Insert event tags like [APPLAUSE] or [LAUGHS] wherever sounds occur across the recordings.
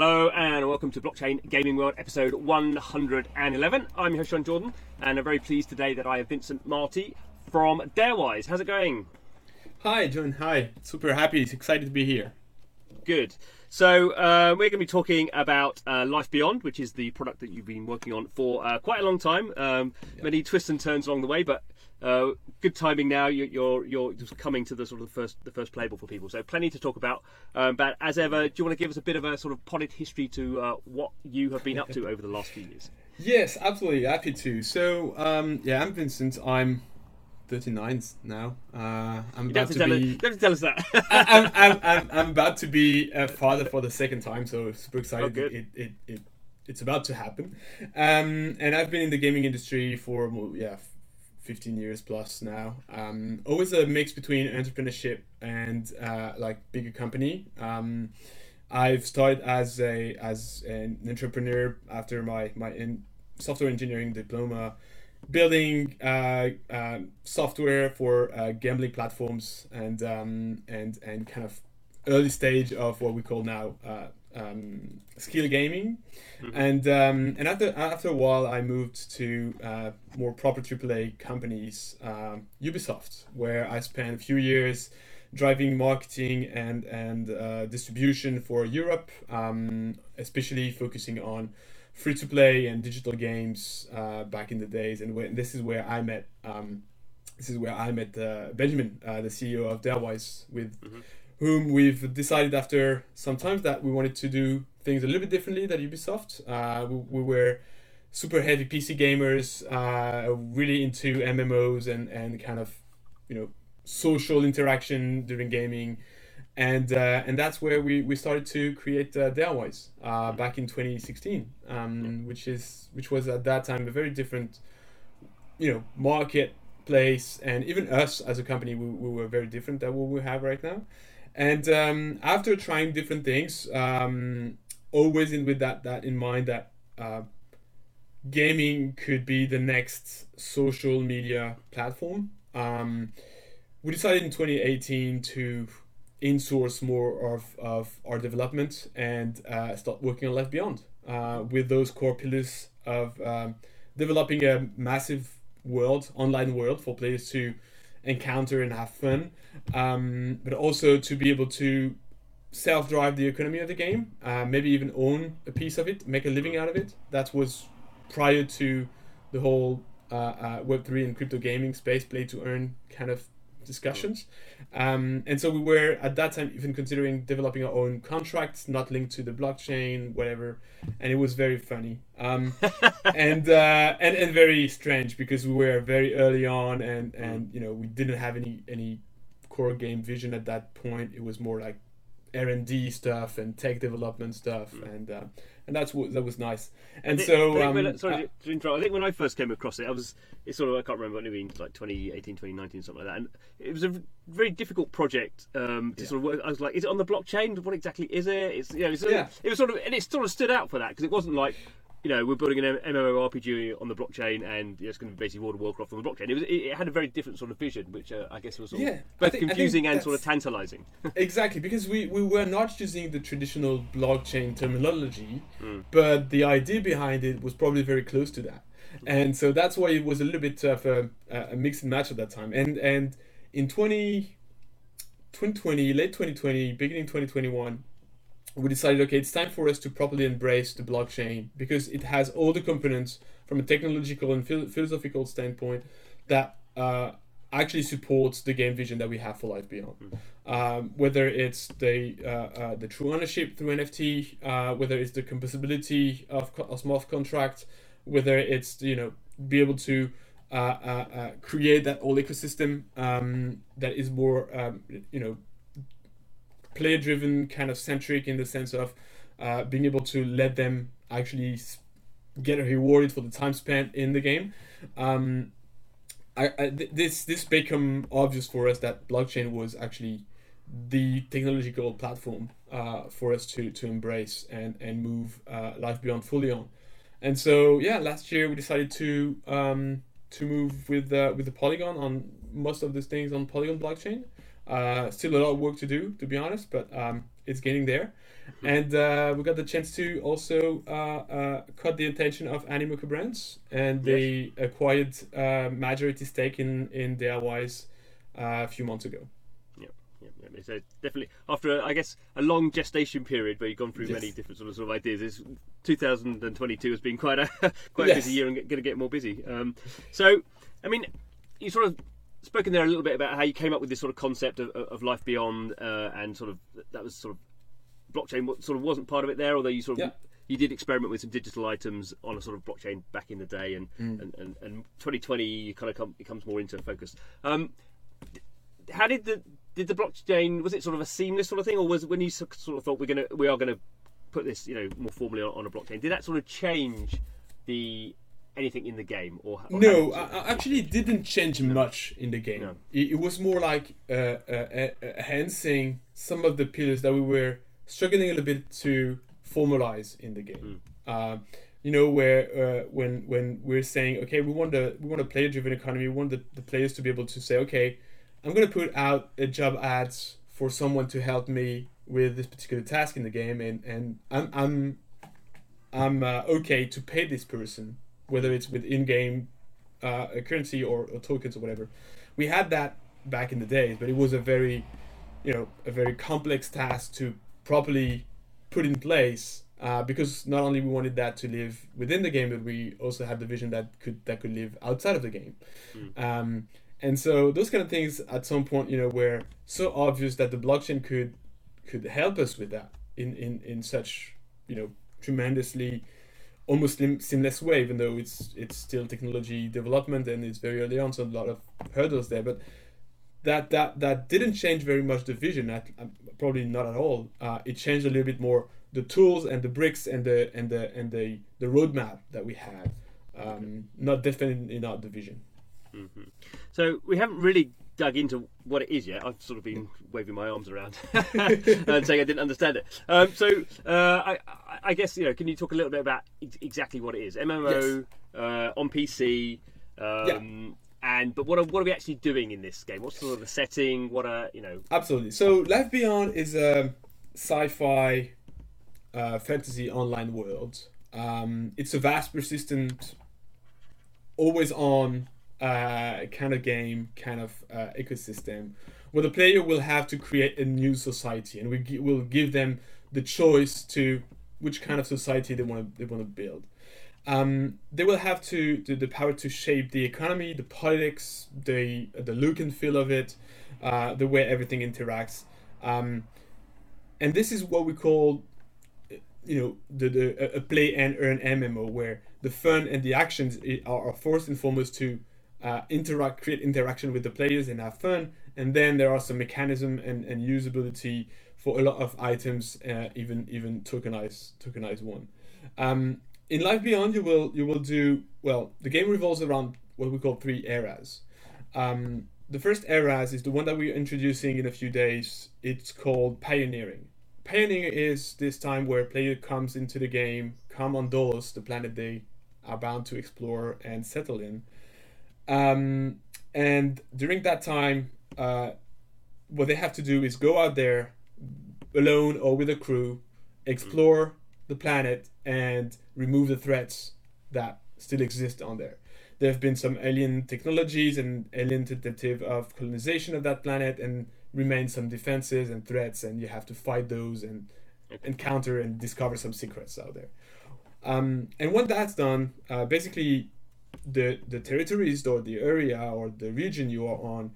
Hello and welcome to Blockchain Gaming World episode 111. I'm your host Jon Jordan and I'm very pleased today that I have Vincent Marty from Darewise. How's it going? Hi, John. Hi. Super happy. Excited to be here. Good. So uh, we're going to be talking about uh, Life Beyond, which is the product that you've been working on for uh, quite a long time. Um, yeah. Many twists and turns along the way, but uh, good timing now. You're, you're, you're just coming to the sort of the first the first playable for people. So plenty to talk about. Um, but as ever, do you want to give us a bit of a sort of potted history to uh, what you have been up to over the last few years? [LAUGHS] Yes, absolutely. Happy to. So um, yeah, I'm Vincent. I'm 39 now. Uh, I'm about to, to be. Us, you to tell us that. [LAUGHS] I, I'm, [LAUGHS] I'm, I'm about to be a father for the second time, so super excited. Oh, it, it, it, it's about to happen. Um, and I've been in the gaming industry for yeah, 15 years plus now. Um, always a mix between entrepreneurship and uh, like bigger company. Um, I've started as a as an entrepreneur after my my in software engineering diploma building uh, uh, software for uh, gambling platforms and um, and and kind of early stage of what we call now uh, um, skill gaming, mm-hmm. and um, and after after a while I moved to uh, more proper AAA companies, um, Ubisoft, where I spent a few years driving marketing and and uh, distribution for Europe, um, especially focusing on free to play and digital games uh, back in the days, and when, this is where I met. Um, this is where I met uh, Benjamin, uh, the CEO of Darewise, with mm-hmm. Whom we've decided after some time that we wanted to do things a little bit differently than Ubisoft. Uh, we, we, were super heavy PC gamers, uh, really into MMOs and, and kind of, you know, social interaction during gaming and uh, and that's where we, we started to create uh, uh, back in 2016, um, which is which was at that time a very different, you know, marketplace, and even us as a company, we, we were very different than what we have right now. And um, after trying different things, um, always in with that that in mind that uh, gaming could be the next social media platform. Um, we decided in 2018 to insource more of, of our development and uh, start working on Life Beyond uh, with those core pillars of um, developing a massive world, online world for players to encounter and have fun, um, but also to be able to self-drive the economy of the game, uh, maybe even own a piece of it, make a living out of it. That was prior to the whole uh, uh, Web3 and crypto gaming space, play to earn kind of discussions. Um, and so we were at that time even considering developing our own contracts, not linked to the blockchain, whatever. And it was very funny um, [LAUGHS] and, uh, and and very strange because we were very early on, and and you know we didn't have any any core game vision at that point. It was more like R and D stuff and tech development stuff, mm. and uh, and that's what that was nice. And so, um, sorry uh, to interrupt. I think when I first came across it, I was it's sort of I can't remember what it means like 2018, 2019, something like that. And it was a very difficult project um, to yeah. sort of work. I was like, is it on the blockchain? What exactly is it? It's you know, it's, yeah. it was sort of and it sort of stood out for that because it wasn't like you know, we're building an MMORPG on the blockchain, and it's going to be basically World of Warcraft on the blockchain. It was, it had a very different sort of vision, which uh, I guess was yeah, both think, confusing and sort of tantalizing. [LAUGHS] exactly, because we, we were not using the traditional blockchain terminology, mm. but the idea behind it was probably very close to that, and so that's why it was a little bit of a, a mix and match at that time. And and in 20, 2020, late 2020, beginning 2021 we decided okay it's time for us to properly embrace the blockchain because it has all the components from a technological and philosophical standpoint that uh, actually supports the game vision that we have for life beyond mm. um, whether it's the uh, uh, the true ownership through nft uh, whether it's the composability of, of smart contracts whether it's you know be able to uh, uh, uh, create that whole ecosystem um, that is more um, you know player driven kind of centric in the sense of uh, being able to let them actually get rewarded for the time spent in the game. Um, I, I, this this became obvious for us that blockchain was actually the technological platform uh, for us to, to embrace and and move uh, life beyond fully on. And so yeah, last year we decided to um, to move with uh, with the Polygon on most of these things on Polygon blockchain. Uh, still a lot of work to do, to be honest, but um, it's getting there, and uh, we got the chance to also uh, uh, cut the attention of Animoca Brands, and they acquired uh, majority stake in in Darewise uh, a few months ago. Yeah. So definitely after I guess a long gestation period where you've gone through Yes. many different sort of, sort of ideas. It's, 2022 has been quite a [LAUGHS] quite a busy year and going to get more busy. Um, so, I mean, you sort of spoken there a little bit about how you came up with this sort of concept of, of life beyond, uh, and sort of that was sort of blockchain sort of wasn't part of it there, although you sort of Yeah. you did experiment with some digital items on a sort of blockchain back in the day, and Mm. and, and, and 2020 you kind of come, becomes more into focus. Um, how did the did the blockchain was it sort of a seamless sort of thing, or was when you sort of thought we're gonna we are gonna put this you know more formally on, on a blockchain? Did that sort of change the anything in the game, or, or No, I, actually it didn't change much in the game. No. It, it was more like uh, uh, uh, enhancing some of the pillars that we were struggling a little bit to formalize in the game. Uh, you know, where uh, when when we're saying, okay, we want a we want a player driven economy. We want the, the players to be able to say, okay, I'm gonna put out a job ads for someone to help me with this particular task in the game, and and I'm I'm I'm uh, okay to pay this person, whether it's with in-game uh, currency or, or tokens or whatever. We had that back in the days, but it was a very, you know, a very complex task to properly put in place uh, because not only we wanted that to live within the game, but we also had the vision that could that could live outside of the game. Um, and so those kind of things at some point, you know, were so obvious that the blockchain could could help us with that in in in such you know tremendously almost sim- seamless way even though it's it's still technology development and it's very early on so a lot of hurdles there but that that that didn't change very much the vision uh, probably not at all. Uh, it changed a little bit more the tools and the bricks and the and the and the the roadmap that we had um, not definitely not the vision. So we haven't really dug into what it is yet. I've sort of been waving my arms around [LAUGHS] and saying I didn't understand it. Um, so uh, I, I- guess you know, can you talk a little bit about ex- exactly what it is? MMO uh, on PC. Um, And but what are what are we actually doing in this game? What's sort of the setting? What are you know? Absolutely. So Life Beyond is a sci-fi uh, fantasy online world. Um, it's a vast, persistent, always on uh, kind of game, kind of uh, ecosystem, where the player will have to create a new society, and we gi- will give them the choice to which kind of society they want to they want to build. Um, they will have to the, the power to shape the economy, the politics, the the look and feel of it, uh, the way everything interacts, um, and this is what we call, you know, the, the a- a play and earn MMO, where the fun and the actions are, are first and foremost to uh, interact, create interaction with the players and have fun, and then there are some mechanism and, and usability for a lot of items, uh, even even tokenized tokenized one. Um, in Life Beyond, you will you will do well. The game revolves around what we call three eras. Um, the first eras is the one that we're introducing in a few days. It's called pioneering. Pioneering is this time where a player comes into the game, come on Dolos, the planet they are bound to explore and settle in. Um, and during that time, uh, what they have to do is go out there alone or with a crew, explore the planet, and remove the threats that still exist on there. There have been some alien technologies and alien tentative of colonization of that planet, and remain some defenses and threats, and you have to fight those and encounter and discover some secrets out there. Um, and when that's done, uh, basically, the the territories or the area or the region you are on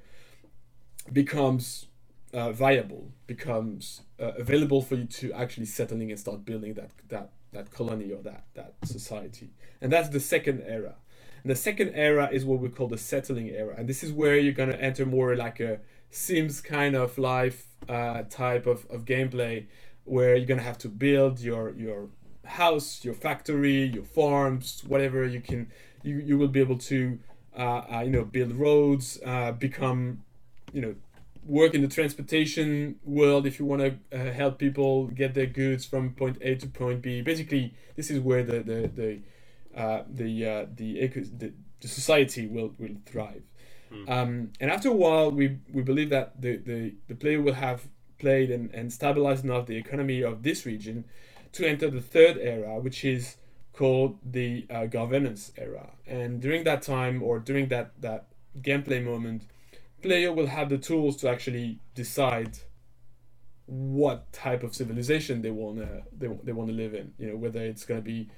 becomes uh, viable, becomes uh, available for you to actually settling and start building that that that colony or that that society. And that's the second era. And the second era is what we call the settling era, and this is where you're gonna enter more like a Sims kind of life uh, type of, of gameplay, where you're gonna have to build your your house, your factory, your farms, whatever you can. You, you will be able to uh, uh, you know build roads, uh, become you know work in the transportation world if you want to uh, help people get their goods from point A to point B. Basically, this is where the the the uh, the, uh, the, the the society will will thrive. Um, and after a while, we we believe that the, the, the player will have played and, and stabilized enough the economy of this region to enter the third era, which is called the uh, governance era. And during that time, or during that that gameplay moment, player will have the tools to actually decide what type of civilization they want to they, they want to live in. You know, whether it's going to be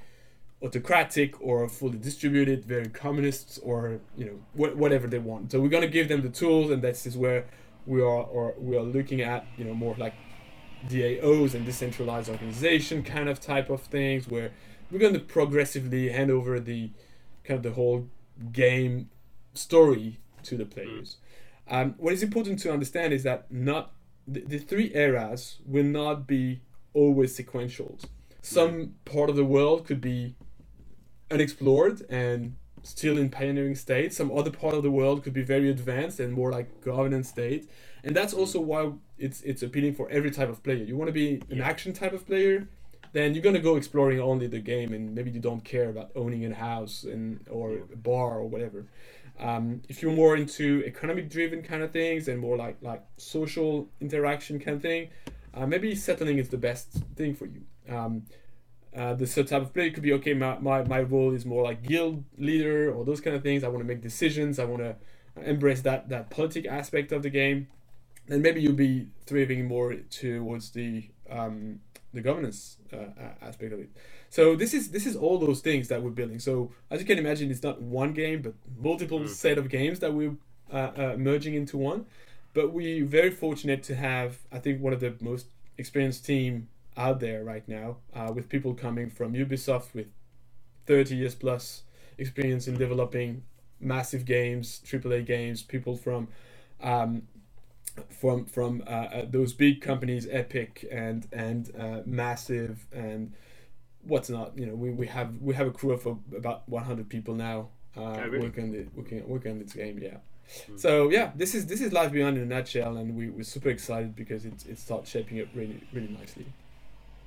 autocratic or fully distributed, very communists, or you know wh- whatever they want. So we're going to give them the tools, and this is where we are or we are looking at you know more like DAOs and decentralized organization kind of type of things where we're going to progressively hand over the kind of the whole game story to the players. Mm. Um, what is important to understand is that not the, the three eras will not be always sequential. Some mm. part of the world could be unexplored and still in pioneering state. Some other part of the world could be very advanced and more like governance state. And that's mm. also why it's it's appealing for every type of player. You want to be an Yeah. action type of player, then you're gonna go exploring only the game, and maybe you don't care about owning a house and or a bar or whatever. Um, if you're more into economic driven kind of things and more like like social interaction kind of thing, uh, maybe settling is the best thing for you. Um, uh, the type of player could be okay. My, my, my role is more like guild leader or those kind of things. I want to make decisions. I want to embrace that that politic aspect of the game. And maybe you'll be thriving more towards the um, the governance uh, aspect of it. So this is this is all those things that we're building. So as you can imagine, it's not one game, but multiple Mm. set of games that we're uh, uh, merging into one. But we're very fortunate to have, I think, one of the most experienced team out there right now, uh, with people coming from Ubisoft with 30 years plus experience in developing massive games, AAA games. People from um, from from uh, uh, those big companies, Epic and and uh, Massive and what's not. You know, we, we have we have a crew of about 100 people now uh, Oh, really? working on the working working on this game. Yeah. Hmm. So yeah, this is this is Life Beyond in a nutshell, and we, we're super excited because it it starts shaping up really really nicely.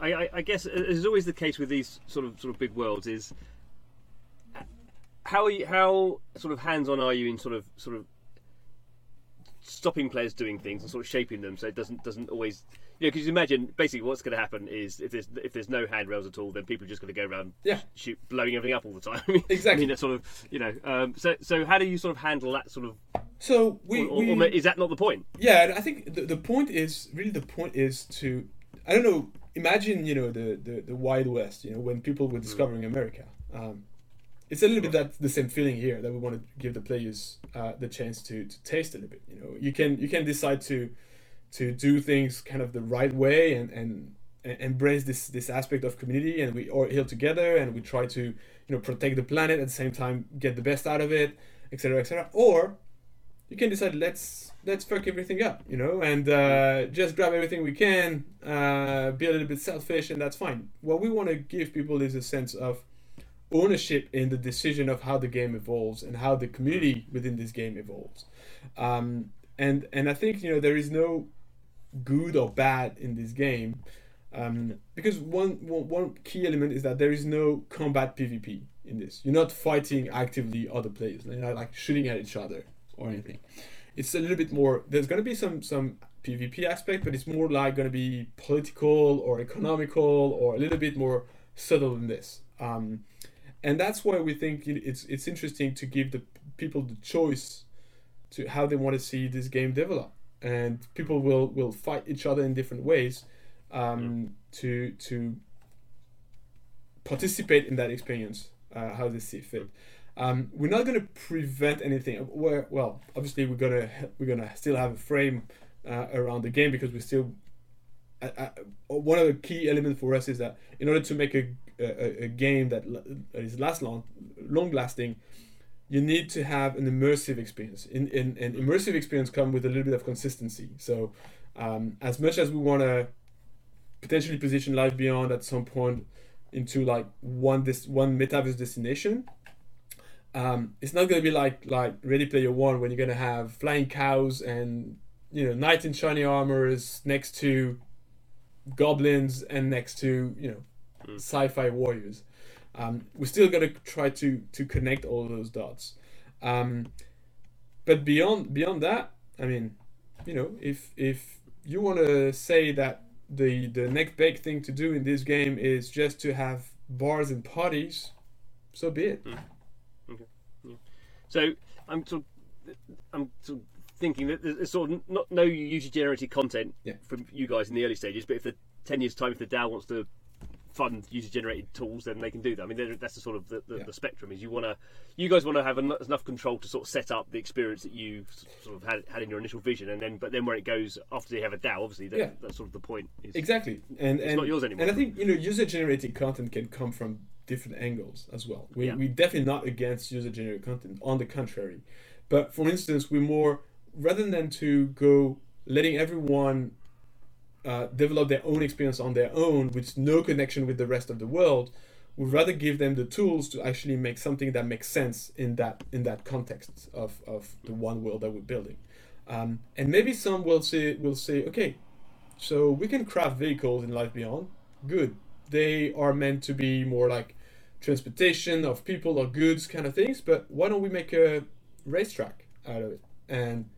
I, I, I guess as is always the case with these sort of sort of big worlds is how are you, how sort of hands on are you in sort of sort of stopping players doing things and sort of shaping them so it doesn't doesn't always you know because you imagine basically what's going to happen is if there's if there's no handrails at all then people are just going to go around Yeah. shoot blowing everything up all the time [LAUGHS] Exactly. I mean that's sort of you know um, so so how do you sort of handle that sort of So we, or, we or, is that not the point Yeah, and I think the, the point is really the point is to I don't know. Imagine you know the the, the Wild West. You know when people were discovering America. Um, it's a little bit that the same feeling here that we want to give the players uh, the chance to, to taste a little bit. You know, you can you can decide to to do things kind of the right way and and, embrace this this aspect of community and we all heal together and we try to you know protect the planet at the same time get the best out of it etc etc or you can decide let's let's fuck everything up you know and uh, just grab everything we can uh, be a little bit selfish and that's fine what we want to give people is a sense of ownership in the decision of how the game evolves and how the community within this game evolves. Um, and and i think you know there is no good or bad in this game um, because one, one one key element is that there is no combat pvp in this. You're not fighting actively other players. You're not like shooting at each other or anything. It's a little bit more there's going to be some some pvp aspect but it's more like going to be political or economical or a little bit more subtle than this. Um, and that's why we think it's it's interesting to give the people the choice to how they want to see this game develop. And people will will fight each other in different ways um, to to participate in that experience uh, how they see fit. Um, we're not going to prevent anything. We're, well obviously we're gonna we're gonna still have a frame uh, around the game because we still uh, uh, one of the key elements for us is that in order to make a, a, a game that, is last long long lasting you need to have an immersive experience. In, in an immersive experience come with a little bit of consistency. So um, as much as we want to potentially position life beyond at some point into like one this one metaverse destination um, it's not going to be like like ready player one when you're going to have flying cows and you know knight in shiny armors next to goblins and next to you know Mm. sci-fi warriors um, we're still going to try to to connect all those dots um, but beyond beyond that i mean you know if if you want to say that the the next big thing to do in this game is just to have bars and parties, so be it. Okay, yeah. So I'm sort of, I'm sort of thinking that there's sort of not no user generated content Yeah. from you guys in the early stages, but if the ten years time, if the DAO wants to fund user generated tools, then they can do that. I mean, that's the sort of the, the, Yeah. the spectrum. Is you want to, you guys want to have en- enough control to sort of set up the experience that you sort of had had in your initial vision, and then but then where it goes after you have a DAO, obviously, that, Yeah. that's sort of the point. Is, Exactly, and and not yours anymore. And I think you know user generated content can come from different angles as well. We Yeah. we definitely not against user generated content. On the contrary, but for instance, we're more rather than to go letting everyone uh, develop their own experience on their own with no connection with the rest of the world. We'd rather give them the tools to actually make something that makes sense in that in that context of, of the one world that we're building. Um, and maybe some will say will say, okay, so we can craft vehicles in Life Beyond. Good. They are meant to be more like transportation of people or goods kind of things, but why don't we make a racetrack out of it and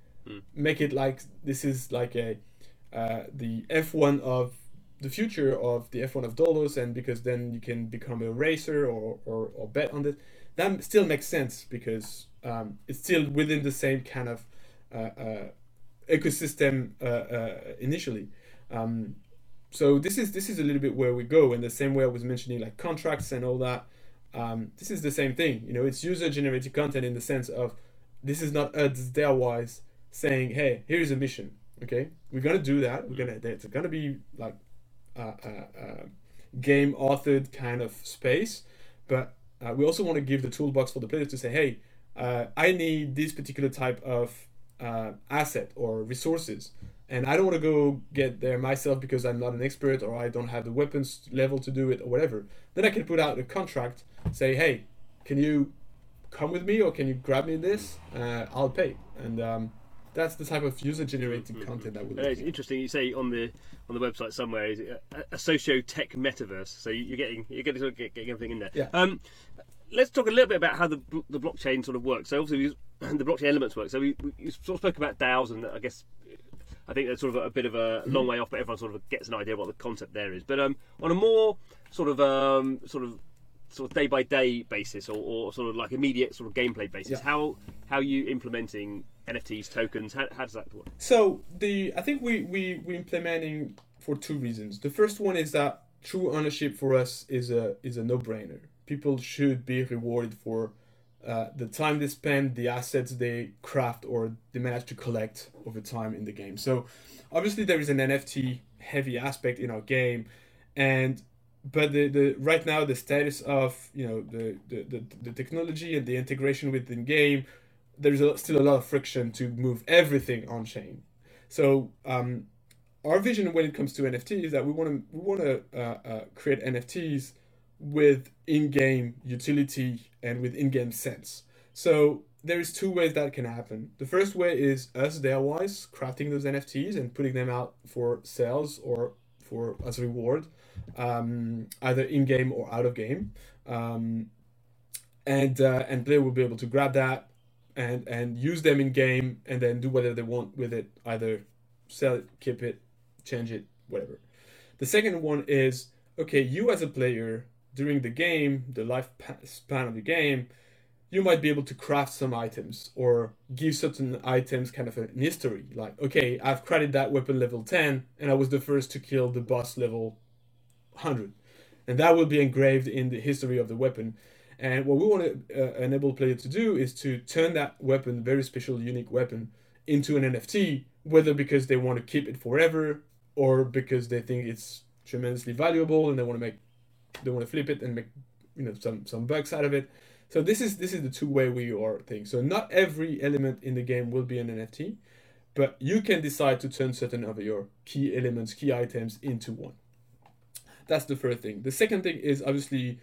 make it like this is like a uh, the F1 of the future of the F1 of Dolos, and because then you can become a racer or, or, or bet on it. That still makes sense because um, it's still within the same kind of uh, uh, ecosystem uh, uh, initially. Um, so this is this is a little bit where we go in the same way I was mentioning like contracts and all that. Um, this is the same thing. You know, it's user generated content in the sense of this is not us Darewise saying, hey, here's a mission. Okay, we're gonna do that. We're gonna it's gonna be like uh, game authored kind of space, but uh, we also want to give the toolbox for the players to say, hey, uh, I need this particular type of uh, asset or resources, and I don't want to go get there myself because I'm not an expert or I don't have the weapons level to do it or whatever. Then I can put out a contract, say, hey, can you come with me or can you grab me this? I'll pay, and um, that's the type of user generated content that we're Uh, it's interesting. You say on the on the website somewhere is it a, a socio tech metaverse. So you're getting you're getting, sort of get- getting everything in there. Yeah. Um, let's talk a little bit about how the the blockchain sort of works. So obviously we- [CLEARS THROAT] the blockchain elements work. So we, we you sort of spoke about DAOs, and I guess I think that's sort of a, a bit of a long way off, but everyone sort of gets an idea what the concept there is. But um, on a more sort of um, sort of sort of day by day basis, or, or sort of like immediate sort of gameplay basis, Yeah. how how are you implementing NFTs, tokens? How, how does that work? So the I think we we we implementing for two reasons. The first one is that true ownership for us is a is a no brainer. People should be rewarded for uh, the time they spend, the assets they craft or they manage to collect over time in the game. So obviously there is an NFT heavy aspect in our game, and but the, the right now the status of you know the, the, the, the technology and the integration within game there's a, still a lot of friction to move everything on chain. So um, our vision when it comes to NFT is that we want to we want to uh, uh, create NFTs with in-game utility and with in-game sense. So there's two ways that can happen. The first way is us wise crafting those NFTs and putting them out for sales or for as a reward, um, either in-game or out of game. Um, and uh, and player will be able to grab that and and use them in game and then do whatever they want with it. Either sell it keep it change it whatever. The second one is okay you as a player during the game the life span of the game you might be able to craft some items or give certain items kind of an history. Like okay i've crafted that weapon level 10 and i was the first to kill the boss level 100 and that will be engraved in the history of the weapon and what we want to uh, enable player to do is to turn that weapon, very special, unique weapon, into an NFT, whether because they want to keep it forever or because they think it's tremendously valuable and they want to make, they want to flip it and make, you know, some some bucks out of it. So this is this is the two way we are thing. So not every element in the game will be an NFT, but you can decide to turn certain of your key elements, key items into one. That's the first thing. The second thing is obviously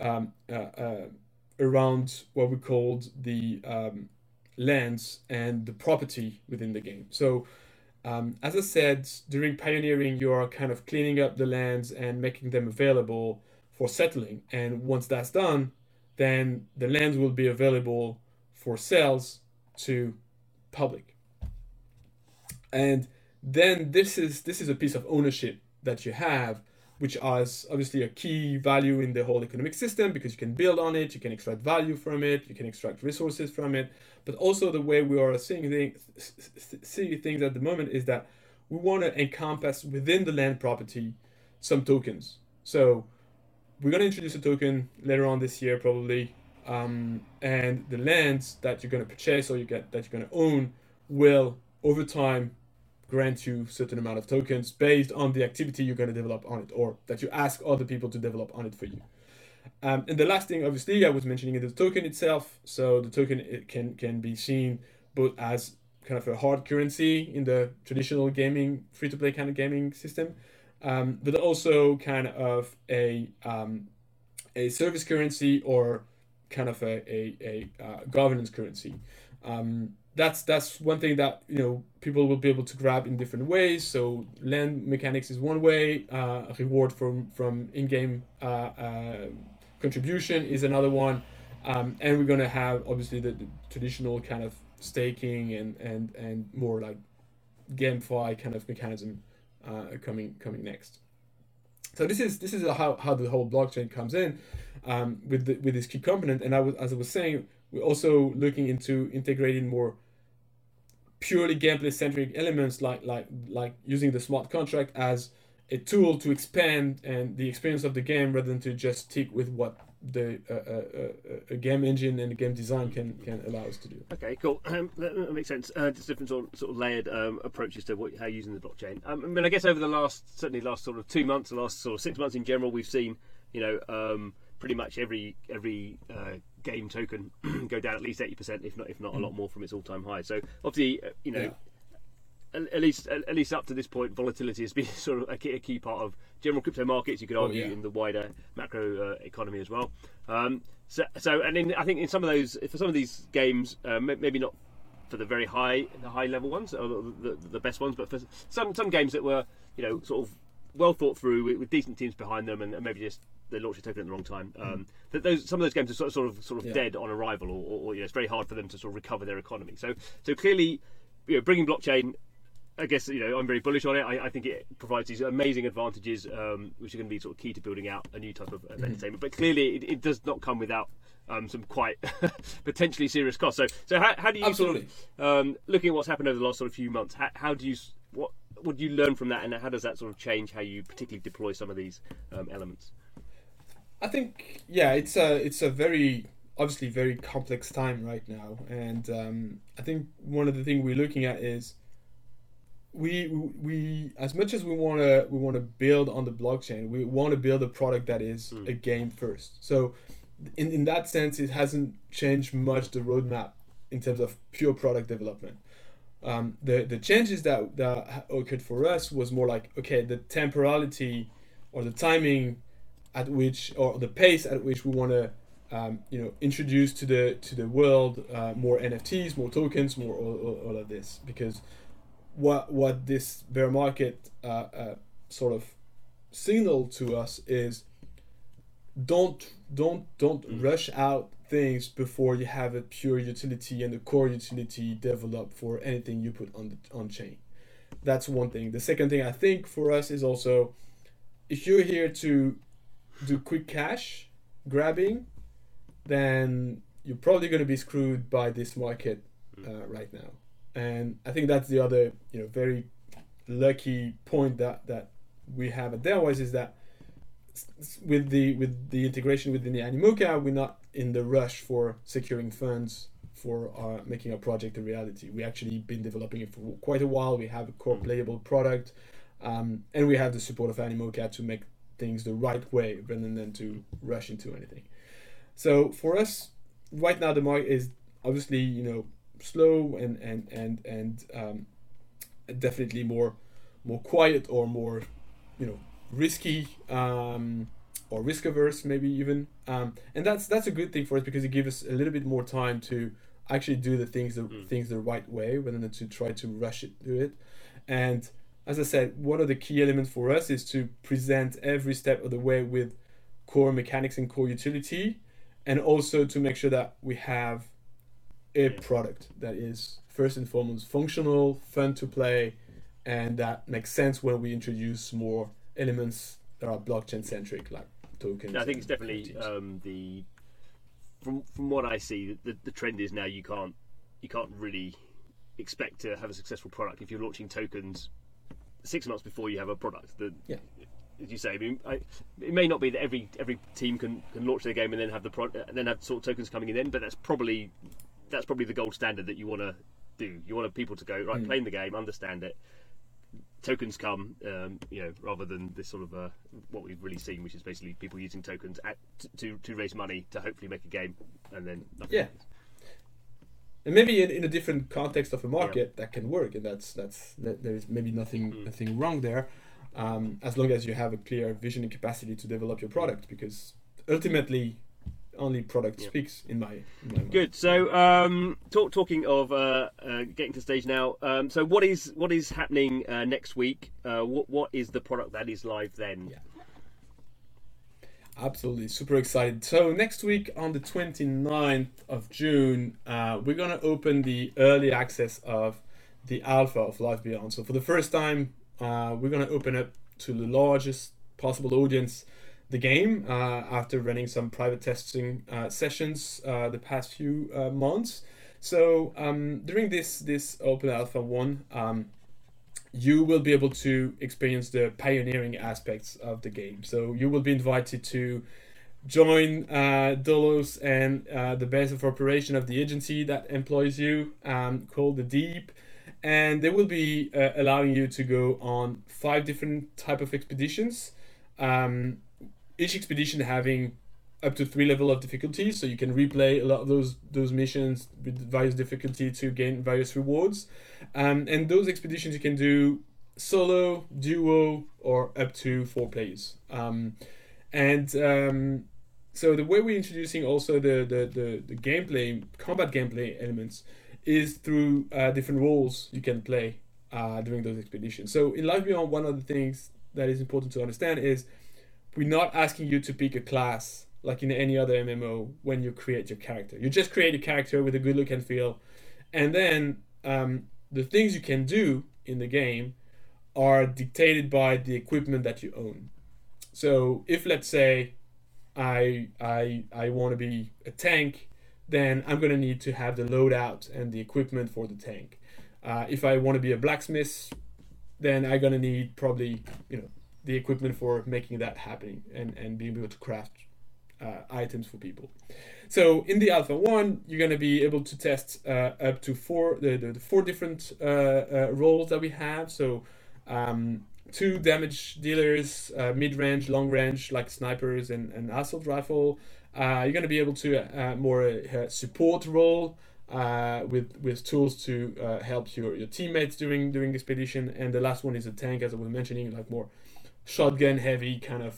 um, uh, uh, around what we called the um, lands and the property within the game. So, um, as I said, during pioneering, you are kind of cleaning up the lands and making them available for settling. And once that's done, then the lands will be available for sales to public. And then this is this is a piece of ownership that you have which has obviously a key value in the whole economic system because you can build on it, you can extract value from it, you can extract resources from it. But also the way we are seeing things, things at the moment is that we want to encompass within the land property some tokens. So we're going to introduce a token later on this year probably, um, and the lands that you're going to purchase or you get that you're going to own will over time grant you certain amount of tokens based on the activity you're going to develop on it or that you ask other people to develop on it for you. Um, and the last thing obviously i was mentioning is the token itself. So the token it can can be seen both as kind of a hard currency in the traditional gaming free to play kind of gaming system um, but also kind of a um, a service currency or kind of a, a, a uh, governance currency. Um, that's that's one thing that you know people will be able to grab in different ways. So land mechanics is one way. Uh, reward from from in-game uh, uh, contribution is another one, um, and we're gonna have obviously the, the, traditional kind of staking and and and more like GameFi kind of mechanism uh, coming coming next. So this is this is how, how the whole blockchain comes in um, with the, with this key component. And I was as I was saying, we're also looking into integrating more purely gameplay centric elements like like like using the smart contract as a tool to expand and the experience of the game rather than to just stick with what the uh, uh, uh, game engine and the game design can can allow us to do. Okay, cool. Um, that, that, makes sense. Uh, just different sort of, sort of layered um, approaches to what, how using the blockchain. Um, I mean, I guess over the last certainly last sort of two months, the last sort of six months in general, we've seen you know um, pretty much every every uh, game token [CLEARS THROAT] go down at least eighty percent, if not if not a lot more from its all time high. So obviously, uh, you know. Yeah. At, least, at, least up to this point, volatility has been [LAUGHS] sort of a key, a key part of general crypto markets. You could argue oh, yeah. in the wider macro uh, economy as well. Um, so, so, and in, I think in some of those, for some of these games, uh, maybe not for the very high, the high level ones, or the, the, the, best ones, but for some some games that were, you know, sort of well thought through with, with decent teams behind them, and, and maybe just they launched a token at the wrong time. Um, that those some of those games are sort of sort of, sort of yeah. dead on arrival, or, or, or you know, it's very hard for them to sort of recover their economy. So so clearly, you know, bringing blockchain. I guess you know I'm very bullish on it. I, I think it provides these amazing advantages, um, which are going to be sort of key to building out a new type of mm-hmm. entertainment. But clearly, it, it, does not come without um, some quite [LAUGHS] potentially serious costs. So, so how, how do you Absolutely. Sort of, um, looking at what's happened over the last sort of few months? How, how do you what what do you learn from that, and how does that sort of change how you particularly deploy some of these um, elements? I think yeah, it's a it's a very obviously very complex time right now, and um, I think one of the things we're looking at is we we as much as we want to we want to build on the blockchain, we want to build a product that is mm. a game first. So in in that sense, it hasn't changed much the roadmap in terms of pure product development. Um, the the changes that that occurred for us was more like okay, the temporality or the timing at which or the pace at which we want to um, you know introduce to the to the world uh, more NFTs, more tokens, more all, all, all, of this because what what this bear market uh, uh, sort of signal to us is don't don't don't mm. rush out things before you have a pure utility and the core utility developed for anything you put on the on chain. That's one thing. The second thing I think for us is also if you're here to do quick cash grabbing, then you're probably going to be screwed by this market uh, mm. right now. And I think that's the other, you know, very lucky point that that we have at Darewise is that with the with the integration within the Animoca, we're not in the rush for securing funds for our, making our project a reality. We actually been developing it for quite a while. We have a core mm. playable product, um, and we have the support of Animoca to make things the right way rather than to rush into anything. So for us, right now the market is obviously you know slow and and and and um, definitely more more quiet or more you know risky um, or risk averse maybe even um, and that's that's a good thing for us because it gives us a little bit more time to actually do the things the mm. things the right way rather than to try to rush it do it and as I said, one of the key elements for us is to present every step of the way with core mechanics and core utility, and also to make sure that we have a product that is first and foremost functional, fun to play, and that makes sense when we introduce more elements that are blockchain centric, like tokens. I think it's definitely um, the from from what I see, the, the trend is now you can't you can't really expect to have a successful product if you're launching tokens six months before you have a product. The, Yeah. As you say, I mean, I, it may not be that every every team can, can launch their game and then have the pro, and then have sort of tokens coming in then, but that's probably that's probably the gold standard that you want to do. You want people to go right, Mm. playing the game, understand it. Tokens come, um, you know, rather than this sort of uh, what we've really seen, which is basically people using tokens at, to to raise money to hopefully make a game, and then nothing Yeah. happens. And maybe in, in a different context of a market that can work and that's that's that there's maybe nothing Mm. nothing wrong there um, as long as you have a clear vision and capacity to develop your product because ultimately only product Yeah. speaks in my, in my mind. Good. So, um, talk, talking of uh, uh, getting to stage now. Um, so, what is what is happening uh, next week? Uh, what what is the product that is live then? Yeah. Absolutely, super excited. So next week on the 29th of June, uh, we're gonna open the early access of the alpha of Life Beyond. So for the first time, uh, we're gonna open up to the largest possible audience the game uh, after running some private testing uh, sessions uh, the past few uh, months. So um, during this this open alpha one, um, you will be able to experience the pioneering aspects of the game. So you will be invited to join uh, Dolos and uh, the base of operation of the agency that employs you, um, called the Deep, and they will be uh, allowing you to go on five different type of expeditions. Um, each expedition having up to three level of difficulty, so you can replay a lot of those those missions with various difficulty to gain various rewards. Um, and those expeditions you can do solo, duo, or up to four players. Um, and um, so the way we're introducing also the, the, the, the gameplay, combat gameplay elements, is through uh, different roles you can play uh, during those expeditions. So in Life Beyond, one of the things that is important to understand is we're not asking you to pick a class like in any other MMO when you create your character. You just create a character with a good look and feel, and then um, the things you can do in the game are dictated by the equipment that you own. So if let's say I I I want to be a tank, then I'm gonna need to have the loadout and the equipment for the tank. Uh, if I want to be a blacksmith, then I'm gonna need probably you know the equipment for making that happening and and being able to craft uh, items for people. So in the alpha one, you're gonna be able to test uh, up to four the, the, the four different uh, uh, roles that we have. So um, two damage dealers, uh, mid range, long range, like snipers and, and assault rifle. Uh, you're gonna be able to more support role. With with tools to help your, your teammates during during expedition, and the last one is a tank, as I was mentioning, like more shotgun heavy kind of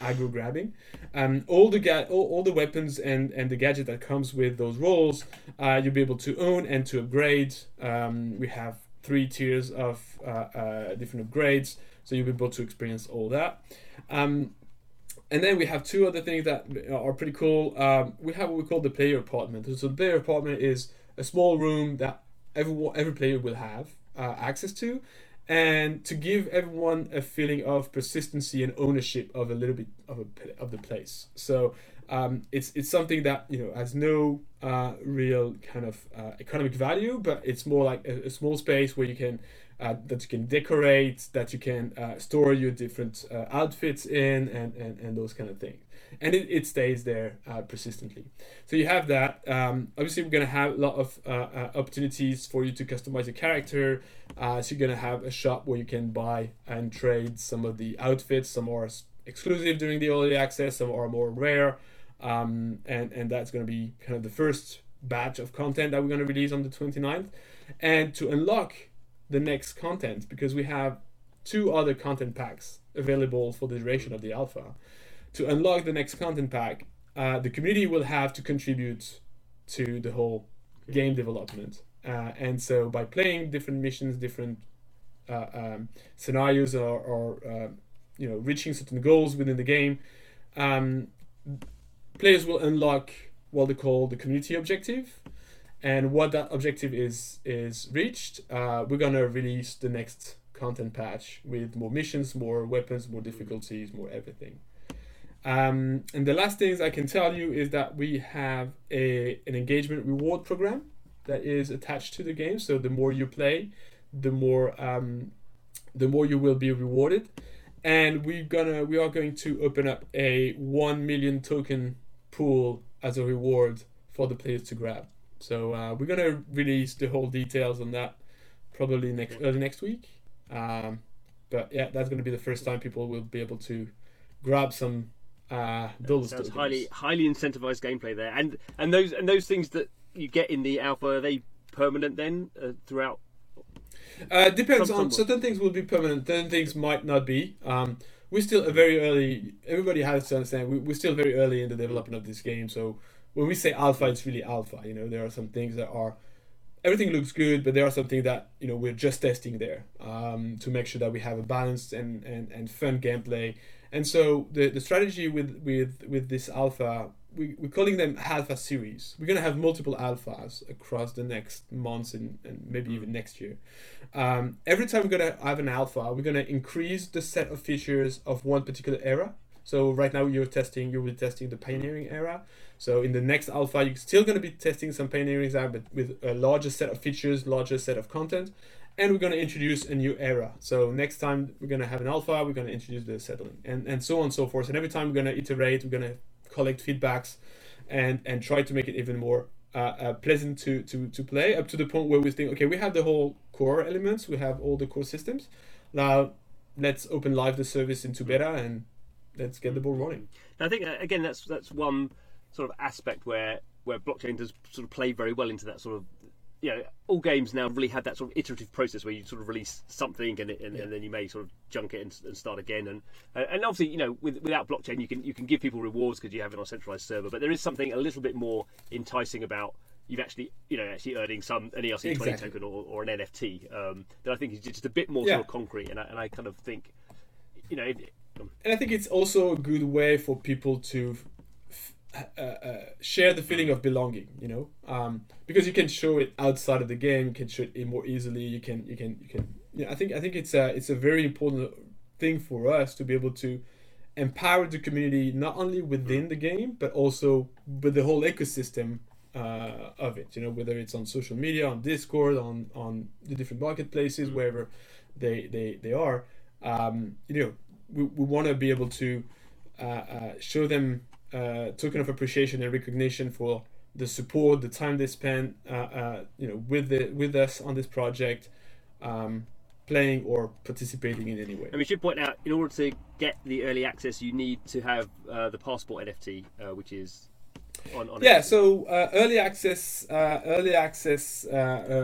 aggro grabbing. Um, all the ga- all, all the weapons and, and the gadget that comes with those roles, uh, you'll be able to own and to upgrade. Um, we have three tiers of uh, uh, different upgrades, so you'll be able to experience all that. Um, and then we have two other things that are pretty cool. Um, we have what we call the player apartment. So the player apartment is a small room that every every player will have uh, access to, and to give everyone a feeling of persistency and ownership of a little bit of a of the place. So um, it's it's something that you know has no uh, real kind of uh, economic value, but it's more like a, a small space where you can uh, that you can decorate, that you can uh, store your different uh, outfits in, and, and and those kind of things. And it, it stays there uh, persistently. So you have that. Um, obviously, we're gonna have a lot of uh, uh, opportunities for you to customize your character. Uh, so you're gonna have a shop where you can buy and trade some of the outfits. Some are exclusive during the early access. Some are more rare. Um, and and that's gonna be kind of the first batch of content that we're gonna release on the 29th. And to unlock the next content, because we have two other content packs available for the duration of the alpha. To unlock the next content pack, uh, the community will have to contribute to the whole game development. Uh, and so by playing different missions, different uh, um, scenarios, or, or uh, you know reaching certain goals within the game, um, players will unlock what they call the community objective. And what that objective is is reached, uh, we're gonna release the next content patch with more missions, more weapons, more difficulties, more everything. Um, and the last things I can tell you is that we have a an engagement reward program that is attached to the game. So the more you play, the more um, the more you will be rewarded. And we're gonna we are going to open up a one million token pool as a reward for the players to grab. So uh, we're gonna release the whole details on that probably next early next week. Um, but yeah, that's gonna be the first time people will be able to grab some uh, those Sounds highly highly incentivized gameplay there, and and those and those things that you get in the alpha are they permanent then uh, throughout? Uh, depends Some- on some- certain things will be permanent, certain things might not be. Um, we're still a very early. Everybody has to understand we, we're still very early in the development of this game. So when we say alpha, it's really alpha. You know, there are some things that are everything looks good, but there are something that you know we're just testing there um, to make sure that we have a balanced and, and, and fun gameplay. And so the, the strategy with with with this alpha, we, we're calling them alpha series. We're gonna have multiple alphas across the next months and, and maybe even next year. Um, every time we're gonna have an alpha, we're gonna increase the set of features of one particular era. So right now you're testing, you'll be testing the pioneering era. So in the next alpha, you're still going to be testing some pioneering era, but with a larger set of features, larger set of content, and we're going to introduce a new era. So next time we're going to have an alpha, we're going to introduce the settling, and and so on and so forth. And every time we're going to iterate, we're going to collect feedbacks, and and try to make it even more uh, uh, pleasant to, to to play up to the point where we think, okay, we have the whole core elements, we have all the core systems. Now let's open live the service into beta and let's get the ball rolling. And I think uh, again that's that's one sort of aspect where where blockchain does sort of play very well into that sort of you know all games now really have that sort of iterative process where you sort of release something and, it, and, and then you may sort of junk it and, and start again and and obviously you know with, without blockchain you can you can give people rewards because you have it on a centralized server but there is something a little bit more enticing about you've actually you know actually earning some an ERC20 Exactly. token or, or an NFT um, that I think is just a bit more Yeah. sort of concrete and I, and I kind of think you know if, and I think it's also a good way for people to f- uh, uh, share the feeling of belonging. You know, um, because you can show it outside of the game, you can show it more easily. You can, you can, you can. Yeah, I think I think it's a it's a very important thing for us to be able to empower the community not only within the game but also with the whole ecosystem uh, of it. You know, whether it's on social media, on Discord, on on the different marketplaces, wherever they they they are. Um, you know, we, we want to be able to uh, uh, show them uh, token of appreciation and recognition for the support, the time they spend, uh, uh, you know, with the with us on this project, um, playing or participating in any way. And we should point out, in order to get the early access, you need to have uh, the passport NFT, which is on. on Yeah, so uh, early access, uh, early access uh,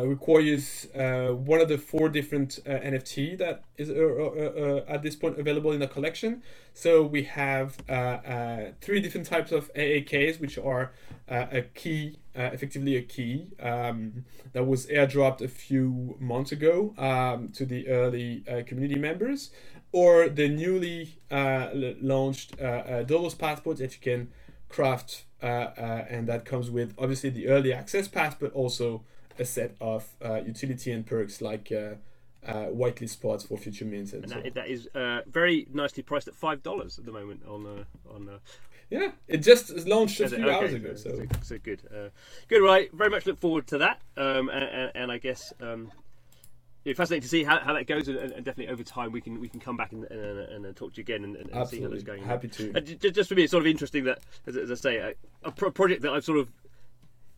uh, requires uh, one of the four different uh, NFT that is uh, uh, uh, at this point available in the collection. So we have uh, uh, three different types of AAKs, which are uh, a key, uh, effectively a key um, that was airdropped a few months ago um, to the early uh, community members, or the newly uh, l- launched uh, uh, Dolos passports that you can craft, uh, uh, and that comes with obviously the early access pass, but also a set of uh, utility and perks like uh, uh, whitelist spots for future mints and, and so on. that, that is uh, very nicely priced at five dollars at the moment on uh, on. Uh, Yeah, it just launched a few Okay, hours ago, so. so, so good, uh, good. Right, very much look forward to that, um, and, and, and I guess. Um, yeah, fascinating to see how, how that goes, and, and definitely over time we can we can come back and, and, and talk to you again and, and see how that's going. happy to. Just for me, it's sort of interesting that, as, as I say, a, a project that I've sort of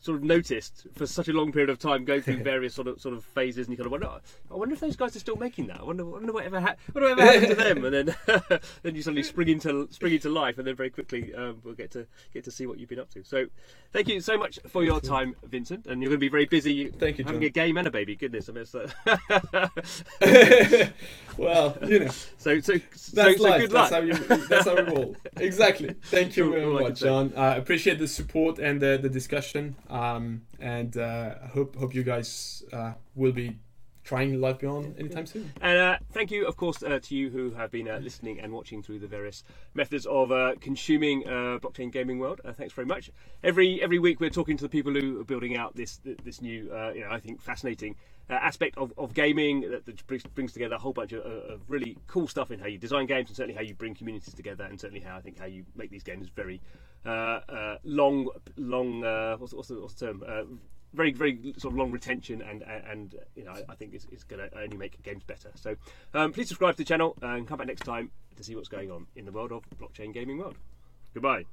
sort of noticed for such a long period of time, going through [LAUGHS] various sort of sort of phases, and you kind of wonder, "Oh, I wonder if those guys are still making that. I wonder, wonder whatever, ha- wonder whatever happened to them. And then [LAUGHS] then you suddenly spring into spring into life, and then very quickly um, we'll get to get to see what you've been up to. So, thank you so much for your time, Vincent. And you're going to be very busy. Thank you, having Jon. a game and a baby. Goodness, I mean, so [LAUGHS] well, you know, so so, so, that's so good that's luck. how you. That's how we roll. Exactly. Thank you All- very all much. Jon. I appreciate the support and the, the discussion. Um, and uh, I hope hope you guys uh, will be trying Life Beyond anytime soon. And uh, thank you, of course, uh, to you who have been uh, listening and watching through the various methods of uh, consuming uh, blockchain gaming world. Uh, thanks very much. Every every week we're talking to the people who are building out this this new, uh, you know, I think fascinating uh, aspect of, of gaming that, that brings, brings together a whole bunch of, of really cool stuff in how you design games and certainly how you bring communities together and certainly how I think how you make these games very uh, uh, long long uh, what's, what's, the, what's the term uh, very very sort of long retention and and you know I think it's, it's going to only make games better. So um, please subscribe to the channel and come back next time to see what's going on in the world of blockchain gaming world. Goodbye.